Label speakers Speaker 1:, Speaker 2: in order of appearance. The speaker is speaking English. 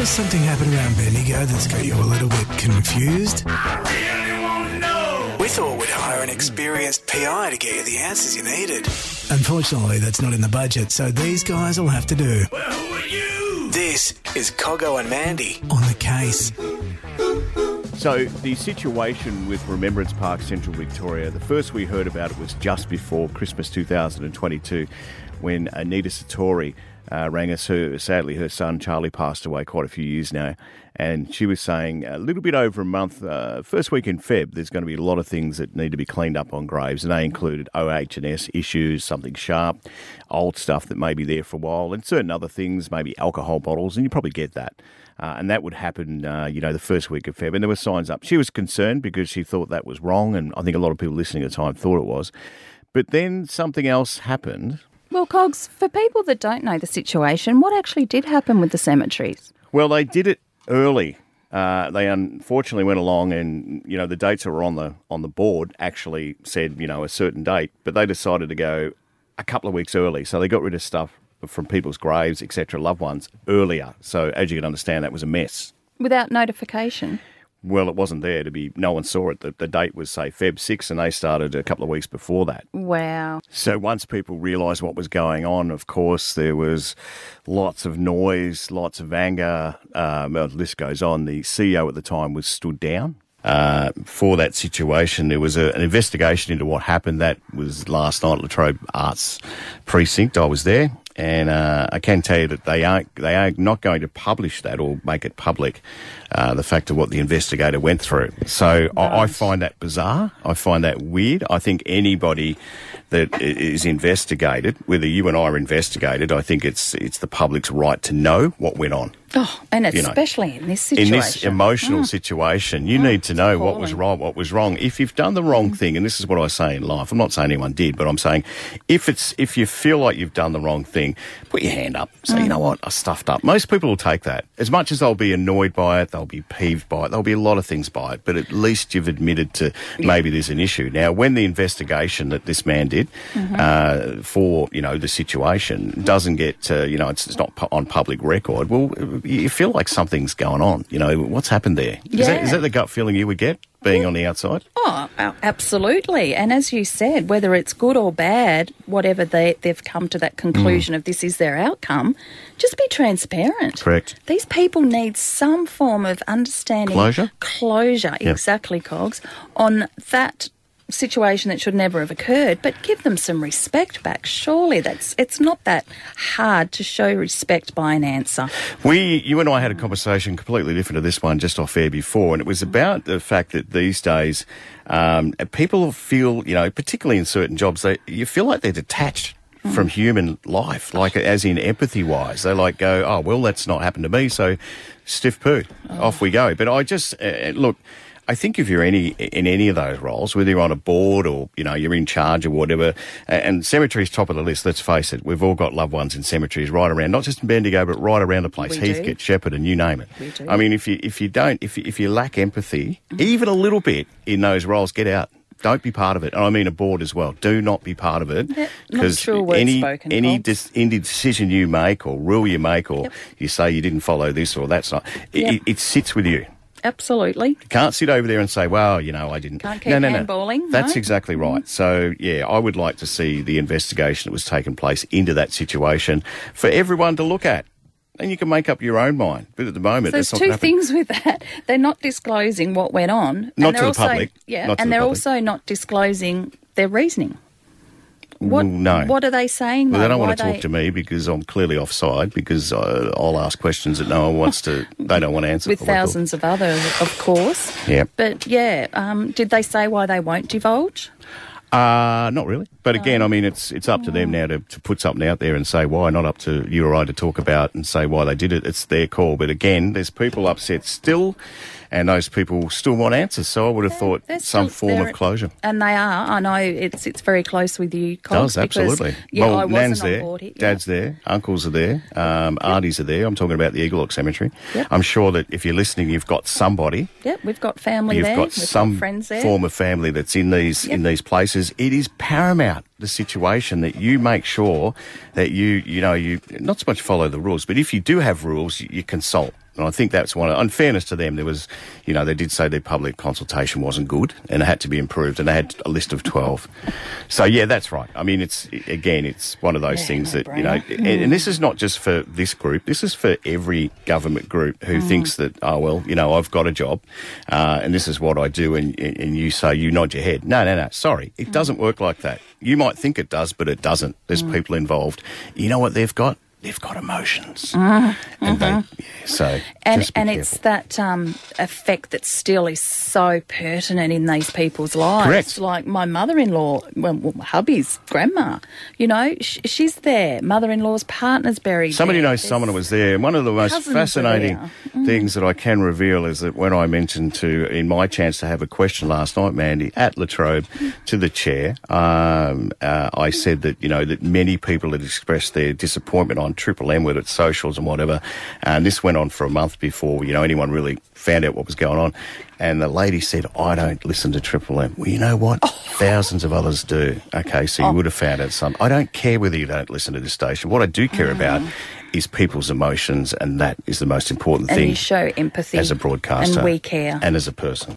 Speaker 1: noticed something happen around Bendigo that's got you a little bit confused? We thought we'd hire an experienced PI to get you the answers you needed. Unfortunately, that's not in the budget, so these guys will have to do.
Speaker 2: Well, who are you?
Speaker 1: This is Cogho and Mandy on the case.
Speaker 3: So the situation with Remembrance Park Central Victoria, the first we heard about it was just before Christmas 2022 when Anita Satori uh, rang us. Her, sadly, her son Charlie passed away quite a few years now. And she was saying a little bit over a month, uh, first week in Feb, there's going to be a lot of things that need to be cleaned up on graves. And they included OH&S issues, something sharp, old stuff that may be there for a while, and certain other things, maybe alcohol bottles. And you probably get that. Uh, and that would happen, uh, you know, the first week of Feb. And there were signs up. She was concerned because she thought that was wrong, and I think a lot of people listening at the time thought it was. But then something else happened.
Speaker 4: Well, Cogs, for people that don't know the situation, what actually did happen with the cemeteries?
Speaker 3: Well, they did it early. Uh, they unfortunately went along, and you know the dates that were on the on the board actually said you know a certain date, but they decided to go a couple of weeks early. So they got rid of stuff from people's graves, etc., loved ones earlier. So as you can understand, that was a mess.
Speaker 4: Without notification?
Speaker 3: Well, it wasn't there to be. No one saw it. The, the date was say Feb six, and they started a couple of weeks before that.
Speaker 4: Wow.
Speaker 3: So once people realised what was going on, of course, there was lots of noise, lots of anger. Um, well, the list goes on. The CEO at the time was stood down. Uh, for that situation, there was a, an investigation into what happened. That was last night at Latrobe Arts Precinct. I was there, and uh, I can tell you that they aren't they are not going to publish that or make it public. Uh, the fact of what the investigator went through. So I, I find that bizarre. I find that weird. I think anybody that is investigated, whether you and I are investigated, I think it's it's the public's right to know what went on.
Speaker 4: Oh, and
Speaker 3: You know,
Speaker 4: especially in this situation.
Speaker 3: In this emotional
Speaker 4: Mm.
Speaker 3: situation, you need to know what was right, what was wrong. If you've done the
Speaker 4: Mm.
Speaker 3: wrong thing, and this is what I say in life, I'm not saying anyone did, but I'm saying if it's if you feel like you've done the wrong thing, put your hand up. Say,
Speaker 4: Mm.
Speaker 3: you know what, I stuffed up. Most people will take that. As much as they'll be annoyed by it, they'll be peeved by it, there'll be a lot of things by it, but at least you've admitted to maybe there's an issue. Now, when the investigation that this man did
Speaker 4: Mm-hmm.
Speaker 3: uh, for you know the situation doesn't get uh, you know it's, it's not on public record, well, you feel like something's going on. You know what's happened there? Is, that,
Speaker 4: Yeah.
Speaker 3: is that the gut feeling you would get being on the outside?
Speaker 4: Oh, absolutely. And as you said, whether it's good or bad, whatever they, they've come to that hmm. conclusion of this is their outcome, just be transparent.
Speaker 3: Correct.
Speaker 4: These people need some form of understanding.
Speaker 3: Closure?
Speaker 4: Closure,
Speaker 3: Yep.
Speaker 4: exactly, Cogs, on that situation that should never have occurred but give them some respect back surely that's it's not that hard to show respect by an answer
Speaker 3: We, you and I had a conversation completely different to this one just off air before, and it was about the fact that these days um, people feel, you know, particularly in certain jobs, they you feel like they're detached. From human life, like as in empathy wise, they like go, oh well, that's not happened to me, so stiff poo, off we go. But I just uh, look, I think if you're any in any of those roles, whether you're on a board or you know you're in charge or whatever, and cemeteries top of the list. Let's face it, we've all got loved ones in cemeteries right around, not just in Bendigo, but right around the place,
Speaker 4: We do.
Speaker 3: Heathcote, Shepherd, and you name it.
Speaker 4: We do.
Speaker 3: I mean, if you if you don't, if you, if you lack empathy, even a little bit in those roles, get out. Don't be part of it. And I mean a board as well. Do not be part of it
Speaker 4: because
Speaker 3: any
Speaker 4: spoken,
Speaker 3: any dis, any decision you make or rule you make or
Speaker 4: Yep.
Speaker 3: you say you didn't follow this or that's not,
Speaker 4: Yep.
Speaker 3: it, it sits with you.
Speaker 4: Absolutely
Speaker 3: You can't sit over there and say, well, you know, I didn't.
Speaker 4: Can't keep
Speaker 3: no, no, no.
Speaker 4: handballing,
Speaker 3: That's
Speaker 4: no. Mm-hmm.
Speaker 3: exactly right. So, yeah, I would like to see the investigation that was taking place into that situation for everyone to look at. And you can make up your own mind. But at the moment,
Speaker 4: There's two things with that. They're not disclosing what went on.
Speaker 3: Not
Speaker 4: and
Speaker 3: to the
Speaker 4: also,
Speaker 3: public.
Speaker 4: Yeah, and
Speaker 3: the
Speaker 4: they're
Speaker 3: public.
Speaker 4: also not disclosing their reasoning. What,
Speaker 3: Mm, no.
Speaker 4: What are they saying?
Speaker 3: Well, they don't
Speaker 4: Why
Speaker 3: want to talk
Speaker 4: they-
Speaker 3: to me because I'm clearly offside because uh, I'll ask questions that no one wants to, they don't want to answer.
Speaker 4: With
Speaker 3: for what I thought.
Speaker 4: thousands of others, of course.
Speaker 3: Yeah.
Speaker 4: But yeah, um, did they say why they won't divulge?
Speaker 3: Uh, not really. But again, I mean, it's it's up to them now to, to put something out there and say why, not up to you or I to talk about and say why they did it. It's their call. But again, there's people upset still, and those people still want answers. So I would have thought
Speaker 4: They're
Speaker 3: some
Speaker 4: still-
Speaker 3: form
Speaker 4: they're-
Speaker 3: of closure.
Speaker 4: And they are. I know it's it's very close with you. Cogs,
Speaker 3: Does
Speaker 4: because,
Speaker 3: absolutely.
Speaker 4: Yeah,
Speaker 3: well,
Speaker 4: I wasn't
Speaker 3: Nan's
Speaker 4: on
Speaker 3: there,
Speaker 4: board. Yeah.
Speaker 3: Dad's there, uncles are there, um, aunties are there. I'm talking about the Eaglehawk Cemetery.
Speaker 4: Yep.
Speaker 3: I'm sure that if you're listening, you've got somebody.
Speaker 4: Yep, we've got family
Speaker 3: You've
Speaker 4: there.
Speaker 3: got
Speaker 4: we've
Speaker 3: some
Speaker 4: got friends there.
Speaker 3: form of family that's in these in these places. It is paramount the situation that you make sure that you you know you not so much follow the rules, but if you do have rules, you, you consult. And I think that's one. Of, in fairness to them, there was, you know, they did say their public consultation wasn't good and it had to be improved, and they had a list of twelve. So yeah, that's right. I mean, it's again, it's one of those
Speaker 4: Yeah,
Speaker 3: things
Speaker 4: no
Speaker 3: that you know,
Speaker 4: brainer.
Speaker 3: and, and this is not just for this group. This is for every government group who mm. thinks that, oh well, you know, I've got a job, uh, and this is what I do, and and you say you nod your head. No, no, no. Sorry, it mm. doesn't work like that. You might think it does, but it doesn't. There's mm. people involved. You know what they've got? They've got emotions, and they, yeah, so
Speaker 4: and and
Speaker 3: careful.
Speaker 4: it's that um, effect that still is so pertinent in these people's lives.
Speaker 3: Correct.
Speaker 4: Like my mother-in-law, well, well, hubby's grandma. You know, sh- she's there. Mother-in-law's partner's buried.
Speaker 3: Somebody
Speaker 4: there.
Speaker 3: knows someone who was there. And one of the most fascinating.
Speaker 4: Mm.
Speaker 3: things that I can reveal is that when I mentioned to, in my chance to have a question last night, Mandy, at Latrobe to the chair, um, uh, I said that, you know, that many people had expressed their disappointment on Triple M with its socials and whatever. And this went on for a month before, you know, anyone really found out what was going on. And the lady said, I don't listen to Triple M. Well, you know what? Oh. Thousands of others do. Okay, so you oh. would have found out some. I don't care whether you don't listen to this station. What I do care mm-hmm. about is people's emotions, and that is the most important
Speaker 4: And
Speaker 3: thing
Speaker 4: you show empathy
Speaker 3: as a broadcaster
Speaker 4: and we care.
Speaker 3: and as a person.